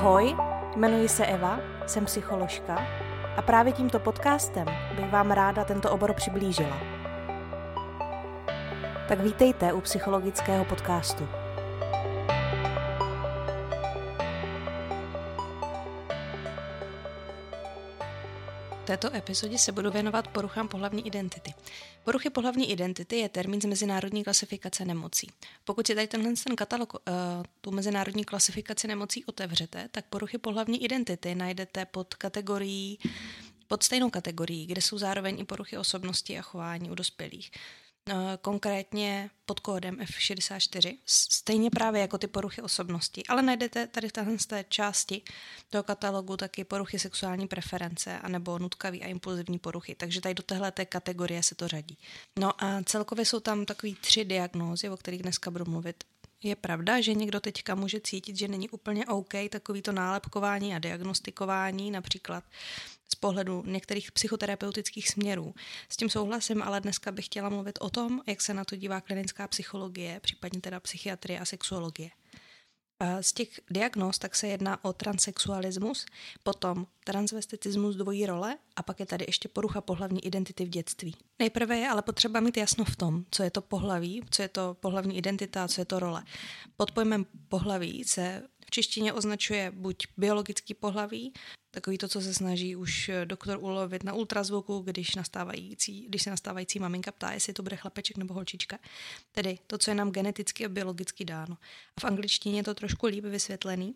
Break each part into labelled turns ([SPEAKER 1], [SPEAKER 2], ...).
[SPEAKER 1] Ahoj, jmenuji se Eva, jsem psycholožka a právě tímto podcastem bych vám ráda tento obor přiblížila. Tak vítejte u psychologického podcastu. Této epizodě se budu věnovat poruchám pohlavní identity. Poruchy pohlavní identity je termín z mezinárodní klasifikace nemocí. Pokud si tady tenhle ten katalog, uh, tu mezinárodní klasifikaci nemocí otevřete, tak poruchy pohlavní identity najdete pod kategorií pod stejnou kategorií, kde jsou zároveň i poruchy osobnosti a chování u dospělých. Eh, konkrétně pod kódem F64, stejně právě jako ty poruchy osobnosti, ale najdete tady v téhle té části toho katalogu taky poruchy sexuální preference anebo nutkavý a impulzivní poruchy, takže tady do téhle té kategorie se to řadí. No a celkově jsou tam takový tři diagnózy, o kterých dneska budu mluvit. Je pravda, že někdo teďka může cítit, že není úplně OK takovýto nálepkování a diagnostikování, například z pohledu některých psychoterapeutických směrů. S tím souhlasím, ale dneska bych chtěla mluvit o tom, jak se na to dívá klinická psychologie, případně teda psychiatrie a sexuologie. Z těch diagnóz tak se jedná o transexualismus, potom transvestitismus dvojí role a pak je tady ještě porucha pohlavní identity v dětství. Nejprve je ale potřeba mít jasno v tom, co je to pohlaví, co je to pohlavní identita a co je to role. Pod pojmem pohlaví se češtině označuje buď biologický pohlaví, takový to, co se snaží už doktor ulovit na ultrazvuku, když, nastávající, když se nastávající maminka ptá, jestli to bude chlapeček nebo holčička. Tedy to, co je nám geneticky a biologicky dáno. A v angličtině je to trošku líp vysvětlený,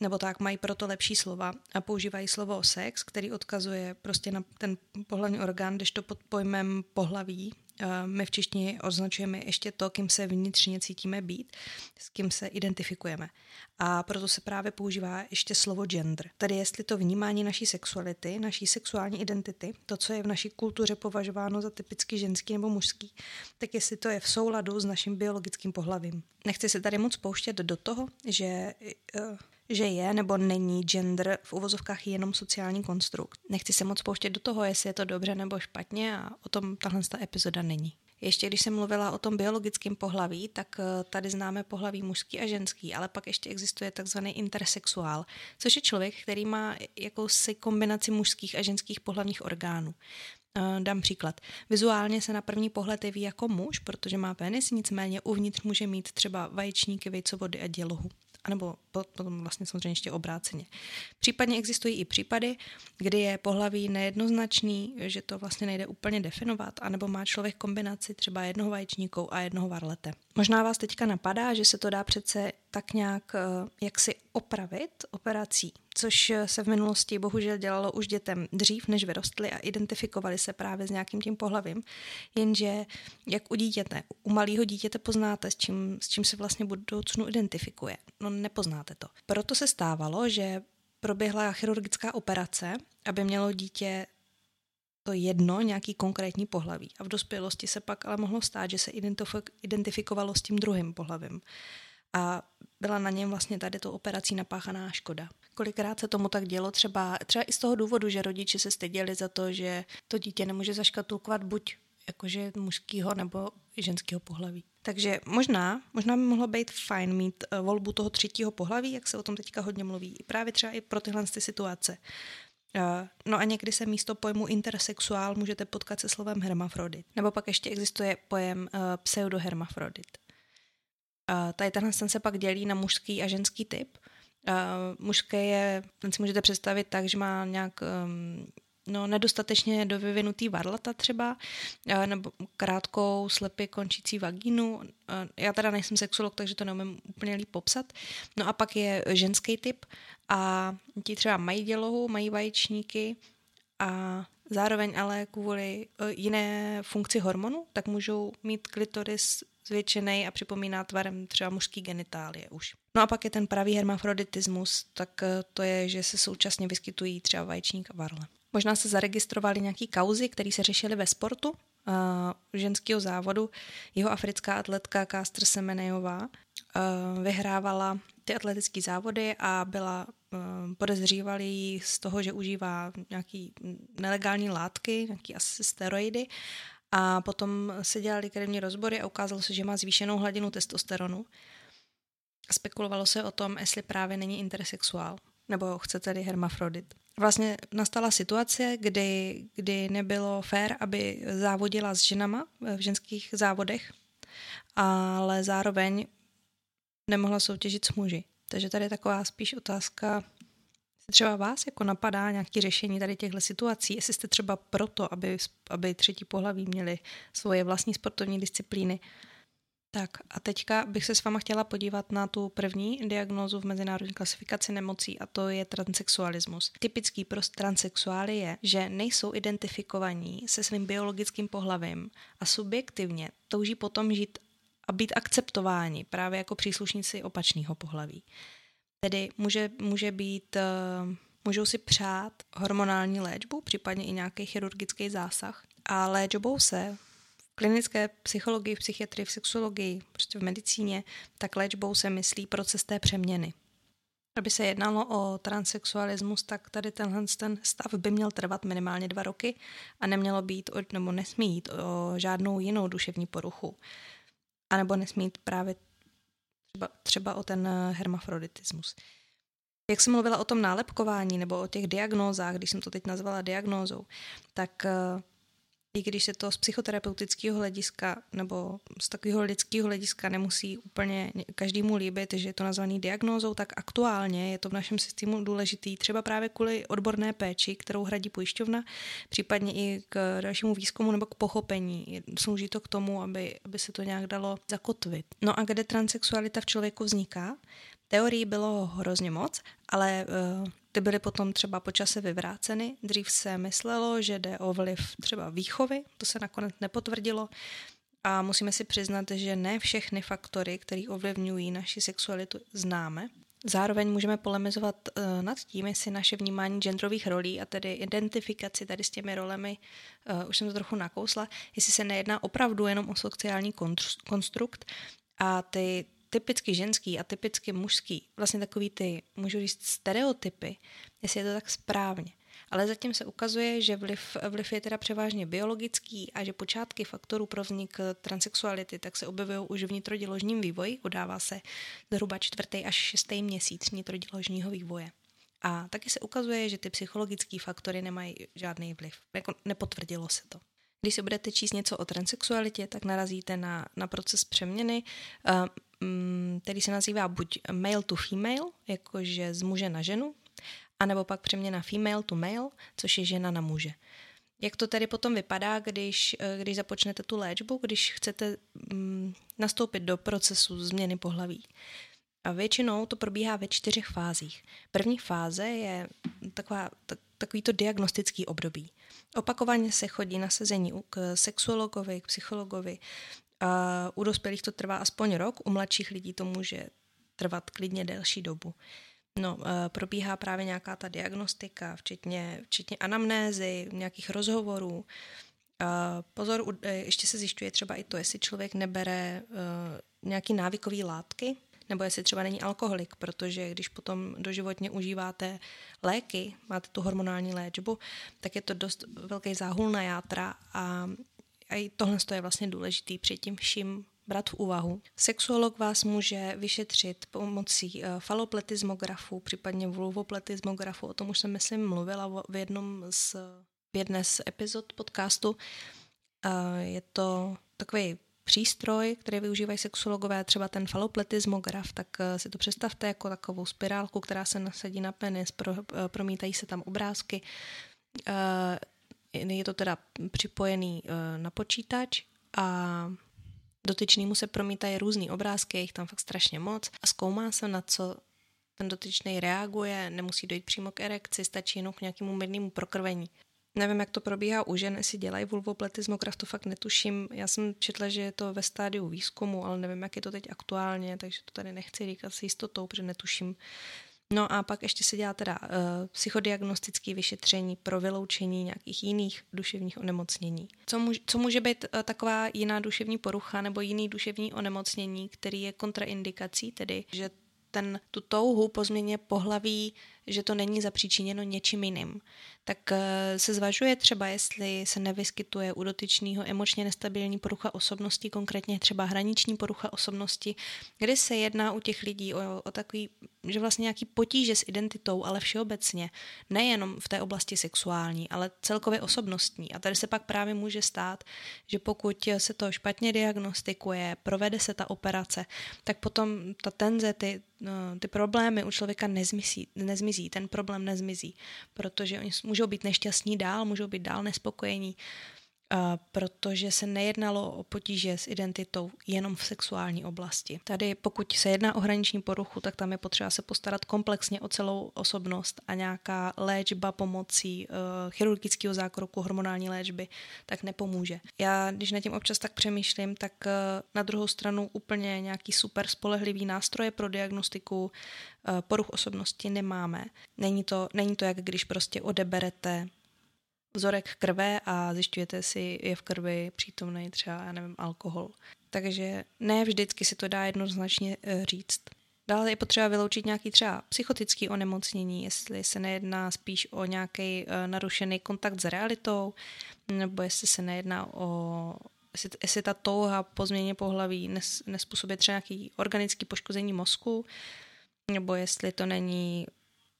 [SPEAKER 1] nebo tak mají proto lepší slova a používají slovo sex, který odkazuje prostě na ten pohlavní orgán, když to pod pojmem pohlaví my v češtině označujeme ještě to, kým se vnitřně cítíme být, s kým se identifikujeme. A proto se právě používá ještě slovo gender. Tedy jestli to vnímání naší sexuality, naší sexuální identity, to, co je v naší kultuře považováno za typicky ženský nebo mužský, tak jestli to je v souladu s naším biologickým pohlavím. Nechci se tady moc pouštět do toho, že eh, že je nebo není gender v uvozovkách jenom sociální konstrukt. Nechci se moc pouštět do toho, jestli je to dobře nebo špatně a o tom tahle ta epizoda není. Ještě když jsem mluvila o tom biologickém pohlaví, tak eh, tady známe pohlaví mužský a ženský, ale pak ještě existuje takzvaný intersexuál, což je člověk, který má jakousi kombinaci mužských a ženských pohlavních orgánů. Eh, dám příklad. Vizuálně se na první pohled jeví jako muž, protože má penis, nicméně uvnitř může mít třeba vaječníky, vejcovody a dělohu anebo potom vlastně samozřejmě ještě obráceně. Případně existují i případy, kdy je pohlaví nejednoznačný, že to vlastně nejde úplně definovat, anebo má člověk kombinaci třeba jednoho vaječníku a jednoho varlete. Možná vás teďka napadá, že se to dá přece tak nějak eh, jaksi opravit operací, což se v minulosti bohužel dělalo už dětem dřív, než vyrostly a identifikovali se právě s nějakým tím pohlavím. Jenže jak u dítěte, u malého dítěte poznáte, s čím, s čím se vlastně budoucnu identifikuje. No nepoznáte to. Proto se stávalo, že proběhla chirurgická operace, aby mělo dítě to jedno, nějaký konkrétní pohlaví. A v dospělosti se pak ale mohlo stát, že se identifikovalo s tím druhým pohlavím. A byla na něm vlastně tady tou operací napáchaná škoda. Kolikrát se tomu tak dělo, třeba, třeba i z toho důvodu, že rodiče se styděli za to, že to dítě nemůže zaškatulkovat buď jakože mužského nebo ženského pohlaví. Takže možná, možná by mohlo být fajn mít uh, volbu toho třetího pohlaví, jak se o tom teďka hodně mluví, právě třeba i pro tyhle ty situace. Uh, no a někdy se místo pojmu intersexuál můžete potkat se slovem hermafrodit. Nebo pak ještě existuje pojem uh, pseudohermafrodit. Tady tenhle ten se pak dělí na mužský a ženský typ. Uh, mužské je, ten si můžete představit tak, že má nějak um, no, nedostatečně dovyvinutý varlata třeba, nebo krátkou slepě končící vagínu. Já teda nejsem sexolog, takže to neumím úplně líp popsat. No a pak je ženský typ a ti třeba mají dělohu, mají vaječníky a zároveň ale kvůli jiné funkci hormonu, tak můžou mít klitoris zvětšený a připomíná tvarem třeba mužský genitálie už. No a pak je ten pravý hermafroditismus, tak e, to je, že se současně vyskytují třeba vaječník a varle. Možná se zaregistrovali nějaký kauzy, které se řešily ve sportu. Uh, ženského závodu jeho africká atletka Kastr Semenejová uh, vyhrávala ty atletické závody a byla podezřívali ji z toho, že užívá nějaký nelegální látky, nějaký asi steroidy a potom se dělali krevní rozbory a ukázalo se, že má zvýšenou hladinu testosteronu. spekulovalo se o tom, jestli právě není intersexuál, nebo chce tedy hermafrodit. Vlastně nastala situace, kdy, kdy nebylo fér, aby závodila s ženama v ženských závodech, ale zároveň nemohla soutěžit s muži. Takže tady je taková spíš otázka, třeba vás jako napadá nějaké řešení tady těchto situací, jestli jste třeba proto, aby, aby třetí pohlaví měli svoje vlastní sportovní disciplíny, tak a teďka bych se s váma chtěla podívat na tu první diagnózu v mezinárodní klasifikaci nemocí a to je transexualismus. Typický pro transexuály je, že nejsou identifikovaní se svým biologickým pohlavím a subjektivně touží potom žít a být akceptováni právě jako příslušníci opačného pohlaví. Tedy může, může být, eh, můžou si přát hormonální léčbu, případně i nějaký chirurgický zásah. A léčbou se klinické psychologii, v psychiatrii, v sexologii, prostě v medicíně, tak léčbou se myslí proces té přeměny. Aby se jednalo o transexualismus, tak tady tenhle ten stav by měl trvat minimálně dva roky a nemělo být, nebo nesmí jít o žádnou jinou duševní poruchu. A nebo nesmí jít právě třeba, třeba o ten hermafroditismus. Jak jsem mluvila o tom nálepkování nebo o těch diagnózách, když jsem to teď nazvala diagnózou, tak i když se to z psychoterapeutického hlediska nebo z takového lidského hlediska nemusí úplně každému líbit, že je to nazvaný diagnózou, tak aktuálně je to v našem systému důležitý třeba právě kvůli odborné péči, kterou hradí pojišťovna, případně i k dalšímu výzkumu nebo k pochopení. Slouží to k tomu, aby, aby se to nějak dalo zakotvit. No a kde transexualita v člověku vzniká? Teorií bylo hrozně moc, ale uh, ty byly potom třeba po čase vyvráceny. Dřív se myslelo, že jde o vliv třeba výchovy, to se nakonec nepotvrdilo. A musíme si přiznat, že ne všechny faktory, které ovlivňují naši sexualitu, známe. Zároveň můžeme polemizovat uh, nad tím, jestli naše vnímání genderových rolí a tedy identifikaci tady s těmi rolemi, uh, už jsem to trochu nakousla, jestli se nejedná opravdu jenom o sociální konstrukt a ty typicky ženský a typicky mužský, vlastně takový ty, můžu říct, stereotypy, jestli je to tak správně. Ale zatím se ukazuje, že vliv, vliv je teda převážně biologický a že počátky faktorů pro vznik transexuality tak se objevují už v nitrodiložním vývoji, udává se zhruba čtvrtý až šestý měsíc nitrodiložního vývoje. A taky se ukazuje, že ty psychologické faktory nemají žádný vliv. Jako nepotvrdilo se to. Když si budete číst něco o transexualitě, tak narazíte na, na proces přeměny. Mm, který se nazývá buď male to female, jakože z muže na ženu, anebo pak přeměna female to male, což je žena na muže. Jak to tedy potom vypadá, když, eh, když započnete tu léčbu, když chcete mm, nastoupit do procesu změny pohlaví? A většinou to probíhá ve čtyřech fázích. První fáze je taková, tak, takovýto diagnostický období. Opakovaně se chodí na sezení k sexuologovi, k psychologovi, u dospělých to trvá aspoň rok, u mladších lidí to může trvat klidně delší dobu. No, probíhá právě nějaká ta diagnostika, včetně, včetně anamnézy, nějakých rozhovorů. Pozor, e, ještě se zjišťuje třeba i to, jestli člověk nebere e, nějaký návykový látky, nebo jestli třeba není alkoholik, protože když potom doživotně užíváte léky, máte tu hormonální léčbu, tak je to dost velký záhul na játra a a i tohle je vlastně důležitý před tím vším brát v úvahu. Sexuolog vás může vyšetřit pomocí uh, falopletismografu, případně vulvopletismografu, o tom už jsem myslím mluvila v jednom z, v jedné z epizod podcastu. Je to takový přístroj, který využívají sexuologové, třeba ten falopletismograf, tak uh, si to představte jako takovou spirálku, která se nasadí na penis, uh, promítají se tam obrázky. Je to teda připojený eh, na počítač a dotyčnému se promítají různé obrázky, je jich tam fakt strašně moc a zkoumá se, na co ten dotyčný reaguje, nemusí dojít přímo k erekci, stačí jenom k nějakému mírnému prokrvení. Nevím, jak to probíhá u žen, jestli dělají vulvopletismograf, to fakt netuším. Já jsem četla, že je to ve stádiu výzkumu, ale nevím, jak je to teď aktuálně, takže to tady nechci říkat s jistotou, protože netuším, No a pak ještě se dělá teda uh, psychodiagnostické vyšetření pro vyloučení nějakých jiných duševních onemocnění. Co, může, co může být uh, taková jiná duševní porucha nebo jiný duševní onemocnění, který je kontraindikací, tedy že ten, tu touhu po změně pohlaví že to není zapříčiněno něčím jiným, tak eh, se zvažuje třeba, jestli se nevyskytuje u dotyčného emočně nestabilní porucha osobnosti, konkrétně třeba hraniční porucha osobnosti, kdy se jedná u těch lidí o, o takový, že vlastně nějaký potíže s identitou, ale všeobecně, nejenom v té oblasti sexuální, ale celkově osobnostní. A tady se pak právě může stát, že pokud se to špatně diagnostikuje, provede se ta operace, tak potom ta tenze, ty, no, ty problémy u člověka nezmizí, nezmizí, ten problém nezmizí, protože oni můžou být nešťastní dál, můžou být dál nespokojení, protože se nejednalo o potíže s identitou jenom v sexuální oblasti. Tady pokud se jedná o hraniční poruchu, tak tam je potřeba se postarat komplexně o celou osobnost a nějaká léčba pomocí uh, chirurgického zákroku, hormonální léčby, tak nepomůže. Já, když na tím občas tak přemýšlím, tak uh, na druhou stranu úplně nějaký super spolehlivý nástroje pro diagnostiku uh, poruch osobnosti nemáme. Není to, není to jak když prostě odeberete vzorek krve a zjišťujete si, je v krvi přítomný třeba, já nevím, alkohol. Takže ne vždycky si to dá jednoznačně eh, říct. Dále je potřeba vyloučit nějaký třeba psychotický onemocnění, jestli se nejedná spíš o nějaký uh, narušený kontakt s realitou, nebo jestli se nejedná o jestli, ta touha po změně pohlaví nes, nespůsobí třeba nějaký organický poškození mozku, nebo jestli to není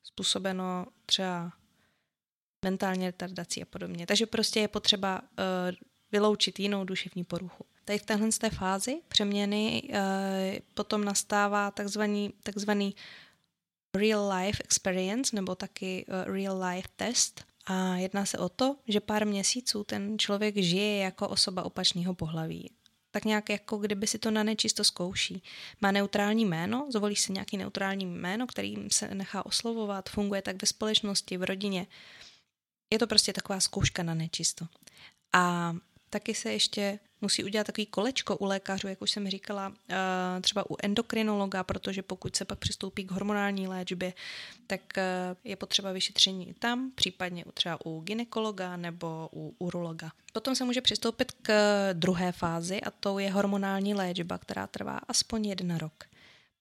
[SPEAKER 1] způsobeno třeba mentální retardací a podobně. Takže prostě je potřeba uh, vyloučit jinou duševní poruchu. Tady v téhle té fázi přeměny uh, potom nastává takzvaný, takzvaný real life experience nebo taky uh, real life test. A jedná se o to, že pár měsíců ten člověk žije jako osoba opačného pohlaví tak nějak jako kdyby si to na nečisto zkouší. Má neutrální jméno, zvolí si nějaký neutrální jméno, kterým se nechá oslovovat, funguje tak ve společnosti, v rodině je to prostě taková zkouška na nečisto. A taky se ještě musí udělat takový kolečko u lékařů, jak už jsem říkala, eh, třeba u endokrinologa, protože pokud se pak přistoupí k hormonální léčbě, tak eh, je potřeba vyšetření tam, případně třeba u ginekologa nebo u urologa. Potom se může přistoupit k druhé fázi a to je hormonální léčba, která trvá aspoň jeden rok.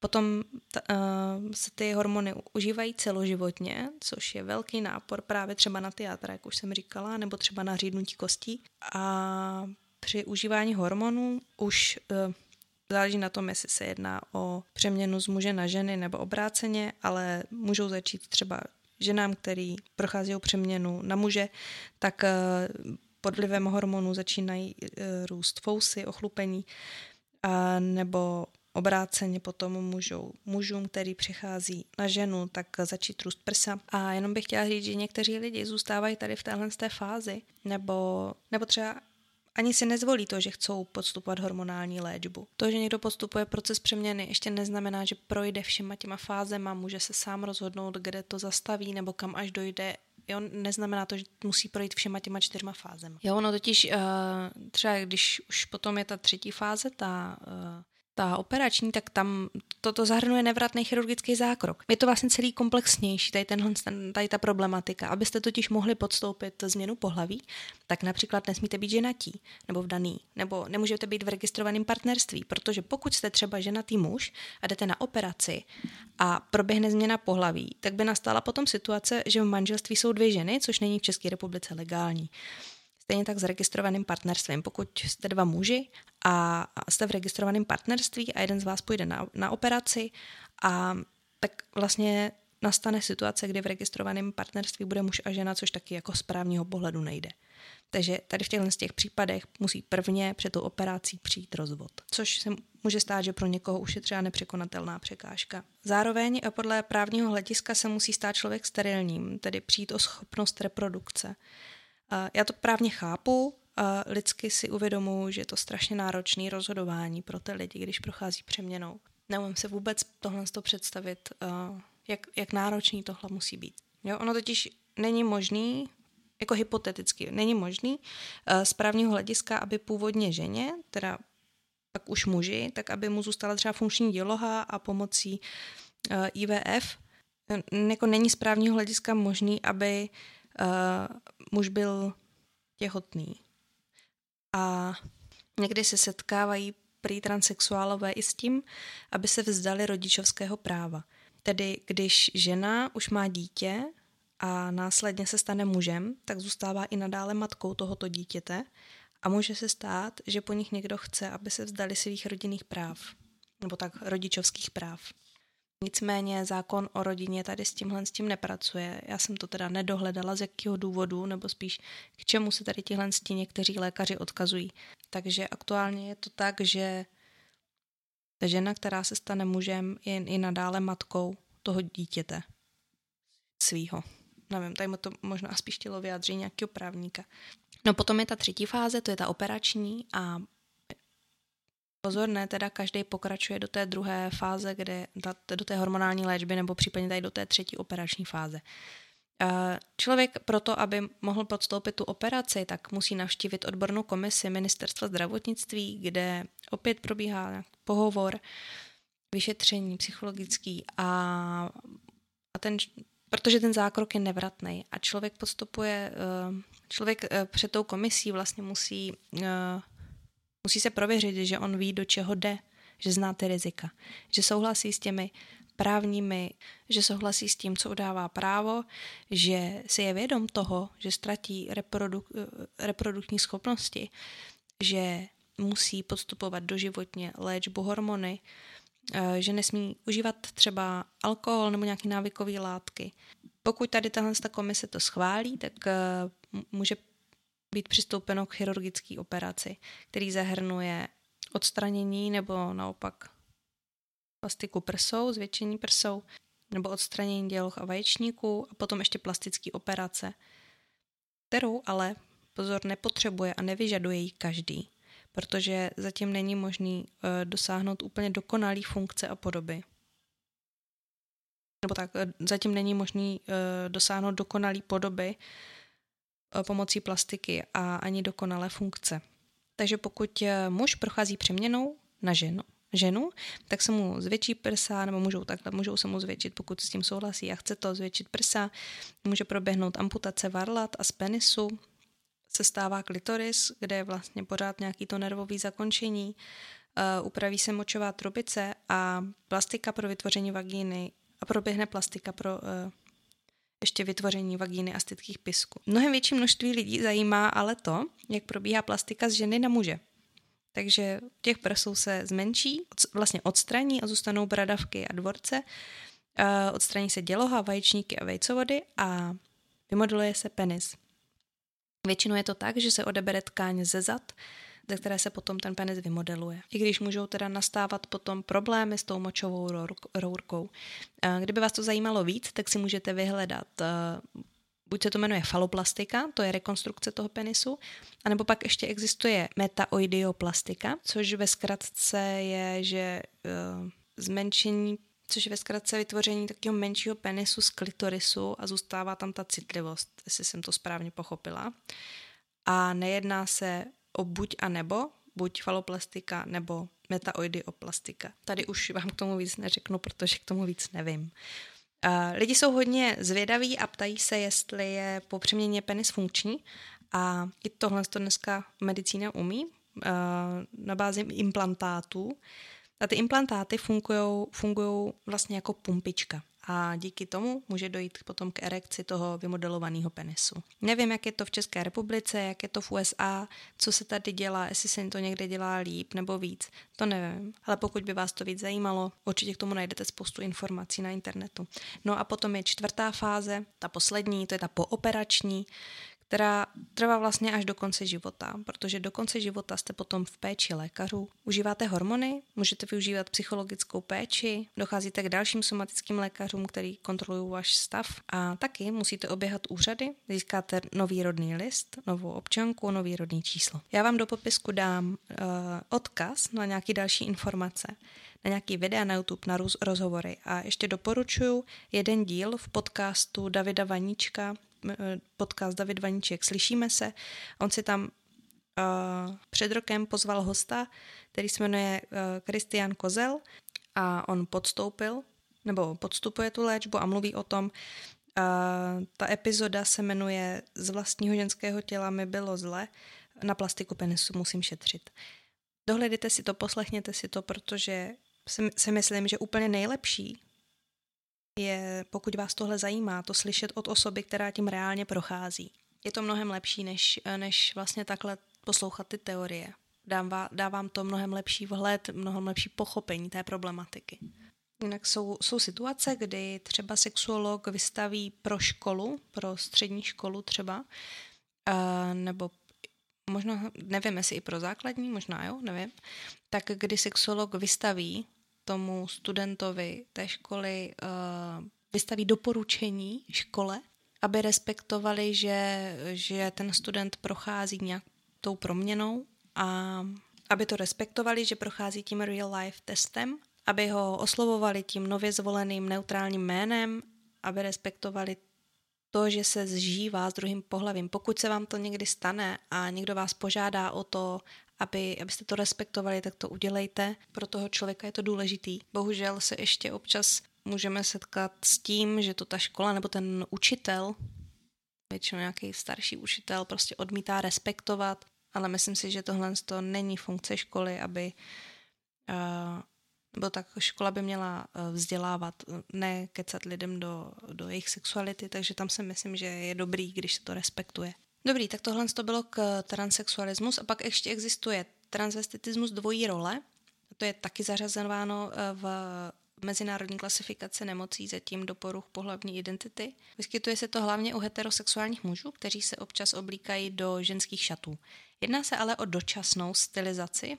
[SPEAKER 1] Potom t, uh, se ty hormony užívají celoživotně, což je velký nápor právě třeba na teatr, jak už jsem říkala, nebo třeba na řídnutí kostí. A při užívání hormonů už uh, záleží na tom, jestli se jedná o přeměnu z muže na ženy nebo obráceně, ale můžou začít třeba ženám, který prochází přeměnu na muže, tak uh, pod vlivem hormonů začínají růst fousy, ochlupení, a nebo obráceně potom můžou mužům, který přichází na ženu, tak začít růst prsa. A jenom bych chtěla říct, že někteří lidi zůstávají tady v téhle té fázi, nebo, nebo třeba ani si nezvolí to, že chcou podstupovat hormonální léčbu. To, že někdo podstupuje proces přeměny, ještě neznamená, že projde všema těma fázema, může se sám rozhodnout, kde to zastaví nebo kam až dojde Jo, neznamená to, že musí projít všema těma čtyřma fázema. Jo, ono totiž uh, třeba když už potom je ta třetí fáze, ta uh, ta operační, tak tam toto zahrnuje nevratný chirurgický zákrok. Je to vlastně celý komplexnější, tady, tenhle, tady ta problematika. Abyste totiž mohli podstoupit změnu pohlaví, tak například nesmíte být ženatí nebo vdaný, nebo nemůžete být v registrovaném partnerství, protože pokud jste třeba ženatý muž a jdete na operaci a proběhne změna pohlaví, tak by nastala potom situace, že v manželství jsou dvě ženy, což není v České republice legální. Stejně tak s registrovaným partnerstvím. Pokud jste dva muži a jste v registrovaném partnerství a jeden z vás půjde na, na operaci a tak vlastně nastane situace, kdy v registrovaném partnerství bude muž a žena, což taky jako z právního pohledu nejde. Takže tady v těchto z těch případech musí prvně před tou operací přijít rozvod, což se může stát, že pro někoho už je třeba nepřekonatelná překážka. Zároveň podle právního hlediska se musí stát člověk sterilním, tedy přijít o schopnost reprodukce. Já to právně chápu, lidsky si uvědomuji, že je to strašně náročné rozhodování pro ty lidi, když prochází přeměnou. Neumím se vůbec tohle představit, jak, jak náročný tohle musí být. Jo, ono totiž není možný, jako hypoteticky, není možný z právního hlediska, aby původně ženě, teda tak už muži, tak aby mu zůstala třeba funkční děloha a pomocí IVF, jako není z právního hlediska možný, aby uh, muž byl těhotný. A někdy se setkávají prý transexuálové i s tím, aby se vzdali rodičovského práva. Tedy když žena už má dítě a následně se stane mužem, tak zůstává i nadále matkou tohoto dítěte a může se stát, že po nich někdo chce, aby se vzdali svých rodinných práv, nebo tak rodičovských práv. Nicméně zákon o rodině tady s tímhle s tím nepracuje. Já jsem to teda nedohledala z jakého důvodu, nebo spíš k čemu se tady tihle někteří lékaři odkazují. Takže aktuálně je to tak, že ta žena, která se stane mužem, je i nadále matkou toho dítěte svýho. Nevím, tady to možná spíš chtělo vyjádřit nějakého právníka. No potom je ta třetí fáze, to je ta operační a pozor, ne, teda každý pokračuje do té druhé fáze, kde do té hormonální léčby nebo případně tady do té třetí operační fáze. Člověk proto, aby mohl podstoupit tu operaci, tak musí navštívit odbornou komisi ministerstva zdravotnictví, kde opět probíhá pohovor, vyšetření psychologický a, a ten, protože ten zákrok je nevratný a člověk podstupuje, eh, člověk eh, před tou komisí vlastně musí, eh, musí se prověřit, že on ví, do čeho jde, že zná ty rizika, že souhlasí s těmi právními, že souhlasí s tím, co udává právo, že si je vědom toho, že ztratí reproduk, reprodukční schopnosti, že musí podstupovat doživotně léčbu hormony, eh, že nesmí užívat třeba alkohol nebo nějaké návykové látky. Pokud tady tahle komise to schválí, tak eh, může být přistoupeno k chirurgické operaci, který zahrnuje odstranění nebo naopak plastiku prsou, zvětšení prsou, nebo odstranění děloh a vaječníků a potom ještě plastické operace, kterou ale pozor nepotřebuje a nevyžaduje ji každý, protože zatím není možný uh, dosáhnout úplně dokonalý funkce a podoby. Nebo tak, uh, zatím není možný uh, dosáhnout dokonalý podoby pomocí plastiky a ani dokonalé funkce. Takže pokud muž prochází přeměnou na ženu, ženu, tak se mu zvětší prsa, nebo můžou takhle, můžou se mu zvětšit, pokud s tím souhlasí a chce to zvětšit prsa, může proběhnout amputace varlat a z penisu, se stává klitoris, kde je vlastně pořád nějaký to nervový zakončení, uh, upraví se močová trubice a plastika pro vytvoření vagíny a proběhne plastika pro uh, ještě vytvoření vagíny a stytkých pisků. Mnohem větší množství lidí zajímá ale to, jak probíhá plastika z ženy na muže. Takže těch prsů se zmenší, vlastně odstraní a zůstanou bradavky a dvorce. Odstraní se děloha, vaječníky a vejcovody a vymodeluje se penis. Většinou je to tak, že se odebere tkáň ze zad, ze které se potom ten penis vymodeluje. I když můžou teda nastávat potom problémy s tou močovou rourkou. Kdyby vás to zajímalo víc, tak si můžete vyhledat buď se to jmenuje faloplastika, to je rekonstrukce toho penisu, anebo pak ještě existuje metaoidioplastika, což ve zkratce je, že uh, zmenšení což je ve zkratce vytvoření takového menšího penisu z klitorisu a zůstává tam ta citlivost, jestli jsem to správně pochopila. A nejedná se o buď a nebo, buď faloplastika nebo metaoidioplastika. Tady už vám k tomu víc neřeknu, protože k tomu víc nevím. Lidi jsou hodně zvědaví a ptají se, jestli je po přeměně penis funkční a i tohle to dneska medicína umí na bázi implantátů. A ty implantáty fungují vlastně jako pumpička a díky tomu může dojít potom k erekci toho vymodelovaného penisu. Nevím, jak je to v České republice, jak je to v USA, co se tady dělá, jestli se to někde dělá líp nebo víc, to nevím. Ale pokud by vás to víc zajímalo, určitě k tomu najdete spoustu informací na internetu. No a potom je čtvrtá fáze, ta poslední, to je ta pooperační, která trvá vlastně až do konce života, protože do konce života jste potom v péči lékařů. Užíváte hormony, můžete využívat psychologickou péči, docházíte k dalším somatickým lékařům, který kontrolují váš stav a taky musíte oběhat úřady, získáte nový rodný list, novou občanku, nový rodný číslo. Já vám do popisku dám uh, odkaz na nějaké další informace na nějaký videa na YouTube, na rozhovory. A ještě doporučuji jeden díl v podcastu Davida Vaníčka, podcast David Vaníček Slyšíme se. On si tam uh, před rokem pozval hosta, který se jmenuje Kristian uh, Kozel a on podstoupil, nebo podstupuje tu léčbu a mluví o tom, uh, ta epizoda se jmenuje Z vlastního ženského těla mi bylo zle, na plastiku penisu musím šetřit. Dohledejte si to, poslechněte si to, protože si, si myslím, že úplně nejlepší je, pokud vás tohle zajímá, to slyšet od osoby, která tím reálně prochází. Je to mnohem lepší, než, než vlastně takhle poslouchat ty teorie. Dává, dávám to mnohem lepší vhled, mnohem lepší pochopení té problematiky. Jinak jsou, jsou situace, kdy třeba sexuolog vystaví pro školu, pro střední školu třeba, uh, nebo možná, nevím, jestli i pro základní, možná jo, nevím, tak kdy sexuolog vystaví tomu studentovi té školy, uh, vystaví doporučení škole, aby respektovali, že, že ten student prochází nějak tou proměnou a aby to respektovali, že prochází tím real life testem, aby ho oslovovali tím nově zvoleným neutrálním jménem, aby respektovali to, že se zžívá s druhým pohlavím. Pokud se vám to někdy stane a někdo vás požádá o to, aby, abyste to respektovali, tak to udělejte. Pro toho člověka je to důležitý. Bohužel se ještě občas můžeme setkat s tím, že to ta škola nebo ten učitel, většinou nějaký starší učitel, prostě odmítá respektovat, ale myslím si, že tohle to není funkce školy, aby uh, nebo tak škola by měla vzdělávat, ne kecat lidem do, do jejich sexuality, takže tam si myslím, že je dobrý, když se to respektuje. Dobrý, tak tohle to bylo k transexualismus a pak ještě existuje transvestitismus dvojí role. To je taky zařazováno v mezinárodní klasifikace nemocí zatím do poruch pohlavní identity. Vyskytuje se to hlavně u heterosexuálních mužů, kteří se občas oblíkají do ženských šatů. Jedná se ale o dočasnou stylizaci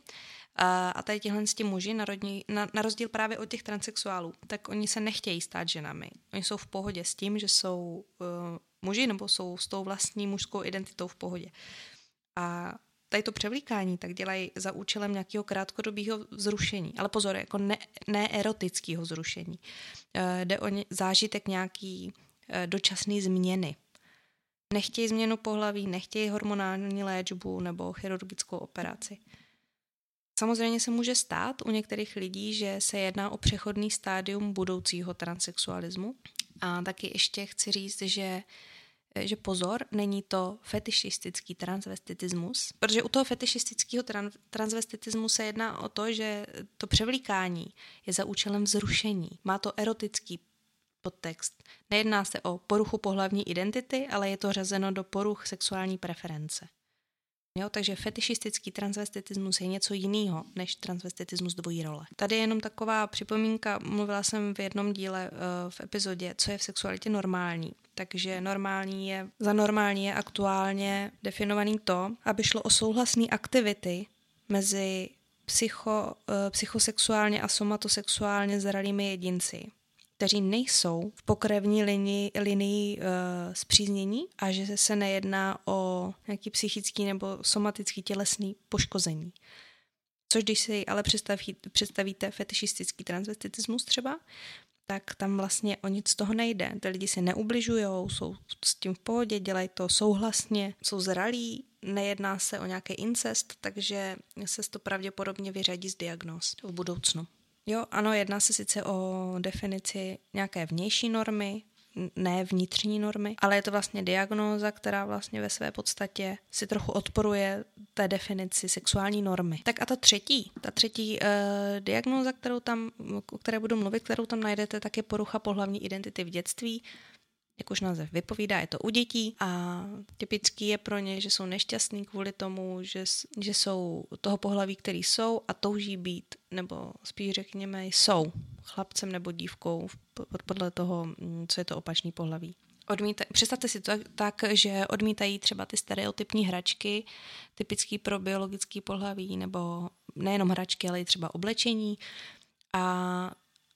[SPEAKER 1] a tady tihle ti muži, narodní, na, na rozdíl právě od těch transexuálů, tak oni se nechtějí stát ženami. Oni jsou v pohodě s tím, že jsou uh, muži nebo jsou s tou vlastní mužskou identitou v pohodě. A tady to převlíkání tak dělají za účelem nějakého krátkodobého zrušení. Ale pozor, jako ne, ne erotického zrušení. E, jde o ně, zážitek nějaký e, dočasný změny. Nechtějí změnu pohlaví, nechtějí hormonální léčbu nebo chirurgickou operaci. Samozřejmě se může stát u některých lidí, že se jedná o přechodný stádium budoucího transexualismu. A taky ještě chci říct, že že pozor, není to fetišistický transvestitismus, protože u toho fetišistického transvestitismu se jedná o to, že to převlíkání je za účelem vzrušení. Má to erotický podtext. Nejedná se o poruchu pohlavní identity, ale je to řazeno do poruch sexuální preference. Jo, takže fetišistický transvestitismus je něco jiného než transvestitismus dvojí role. Tady je jenom taková připomínka, mluvila jsem v jednom díle uh, v epizodě, co je v sexualitě normální. Takže normální je, za normální je aktuálně definovaný to, aby šlo o souhlasné aktivity mezi psycho, uh, psychosexuálně a somatosexuálně zralými jedinci kteří nejsou v pokrevní linii, linii uh, zpříznění a že se nejedná o nějaký psychický nebo somatický tělesný poškození. Což když si ale představí, představíte fetišistický transvestitismus třeba, tak tam vlastně o nic z toho nejde. Ty lidi si neubližují, jsou s tím v pohodě, dělají to souhlasně, jsou zralí, nejedná se o nějaký incest, takže se to pravděpodobně vyřadí z diagnóz v budoucnu. Jo, ano, jedná se sice o definici nějaké vnější normy, ne vnitřní normy, ale je to vlastně diagnóza, která vlastně ve své podstatě si trochu odporuje té definici sexuální normy. Tak a ta třetí, ta třetí uh, diagnóza, kterou tam, o které budu mluvit, kterou tam najdete, tak je porucha pohlavní identity v dětství jak už název vypovídá, je to u dětí a typický je pro ně, že jsou nešťastní kvůli tomu, že, že jsou toho pohlaví, který jsou a touží být, nebo spíš řekněme, jsou chlapcem nebo dívkou podle toho, mm, co je to opačný pohlaví. Odmítaj, představte si to tak, že odmítají třeba ty stereotypní hračky, typický pro biologický pohlaví, nebo nejenom hračky, ale i třeba oblečení. A,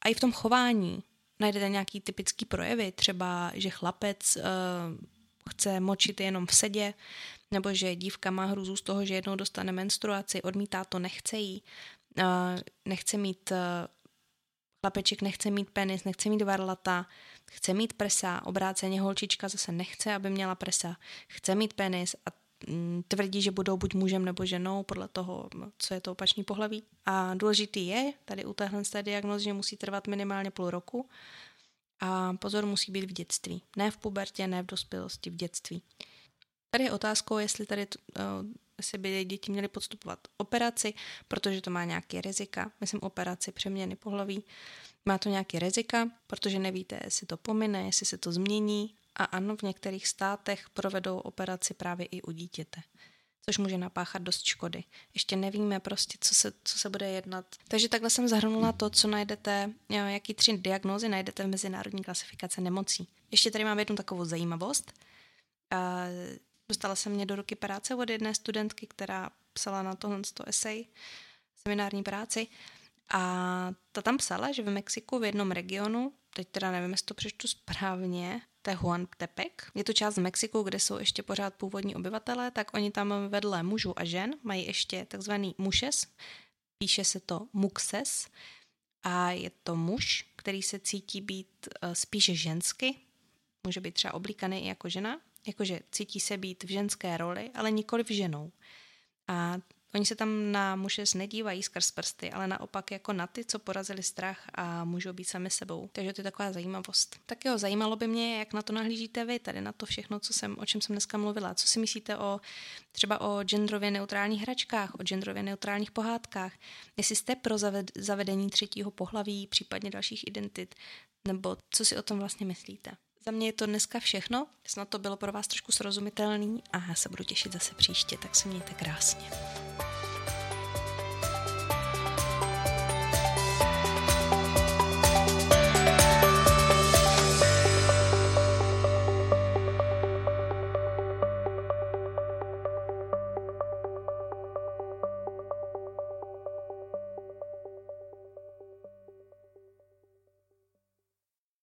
[SPEAKER 1] a i v tom chování najdete nějaký typický projevy, třeba, že chlapec uh, chce močit jenom v sedě, nebo že dívka má hruzu z toho, že jednou dostane menstruaci, odmítá to, nechce jí, uh, nechce mít, uh, chlapeček nechce mít penis, nechce mít varlata, chce mít prsa, obráceně holčička zase nechce, aby měla prsa, chce mít penis a tvrdí, že budou buď mužem nebo ženou, podle toho, co je to opačný pohlaví. A důležitý je tady u téhle diagnozy, že musí trvat minimálně půl roku. A pozor musí být v dětství. Ne v pubertě, ne v dospělosti, v dětství. Tady je otázkou, jestli tady jestli by děti měly podstupovat operaci, protože to má nějaké rizika, myslím operaci přeměny pohlaví, má to nějaké rizika, protože nevíte, jestli to pomine, jestli se to změní a ano, v některých státech provedou operaci právě i u dítěte což může napáchat dost škody. Ještě nevíme prostě, co se, co se bude jednat. Takže takhle jsem zahrnula to, co najdete, jaký tři diagnózy najdete v mezinárodní klasifikace nemocí. Ještě tady mám jednu takovou zajímavost. Dostala se mě do ruky práce od jedné studentky, která psala na tohle to esej, seminární práci. A ta tam psala, že v Mexiku v jednom regionu, teď teda nevím, jestli to přečtu správně, to je to část Mexiku, kde jsou ještě pořád původní obyvatelé, tak oni tam vedle mužů a žen mají ještě takzvaný mušes, píše se to muxes a je to muž, který se cítí být eh, spíše žensky, může být třeba oblíkaný i jako žena, jakože cítí se být v ženské roli, ale nikoli v ženou. A Oni se tam na muže nedívají skrz prsty, ale naopak jako na ty, co porazili strach a můžou být sami sebou. Takže to je taková zajímavost. Tak jo, zajímalo by mě, jak na to nahlížíte vy, tady na to všechno, co jsem, o čem jsem dneska mluvila. Co si myslíte o třeba o genderově neutrálních hračkách, o genderově neutrálních pohádkách? Jestli jste pro zavedení třetího pohlaví, případně dalších identit, nebo co si o tom vlastně myslíte? Za mě je to dneska všechno. Snad to bylo pro vás trošku srozumitelný a já se budu těšit zase příště, tak se mějte krásně.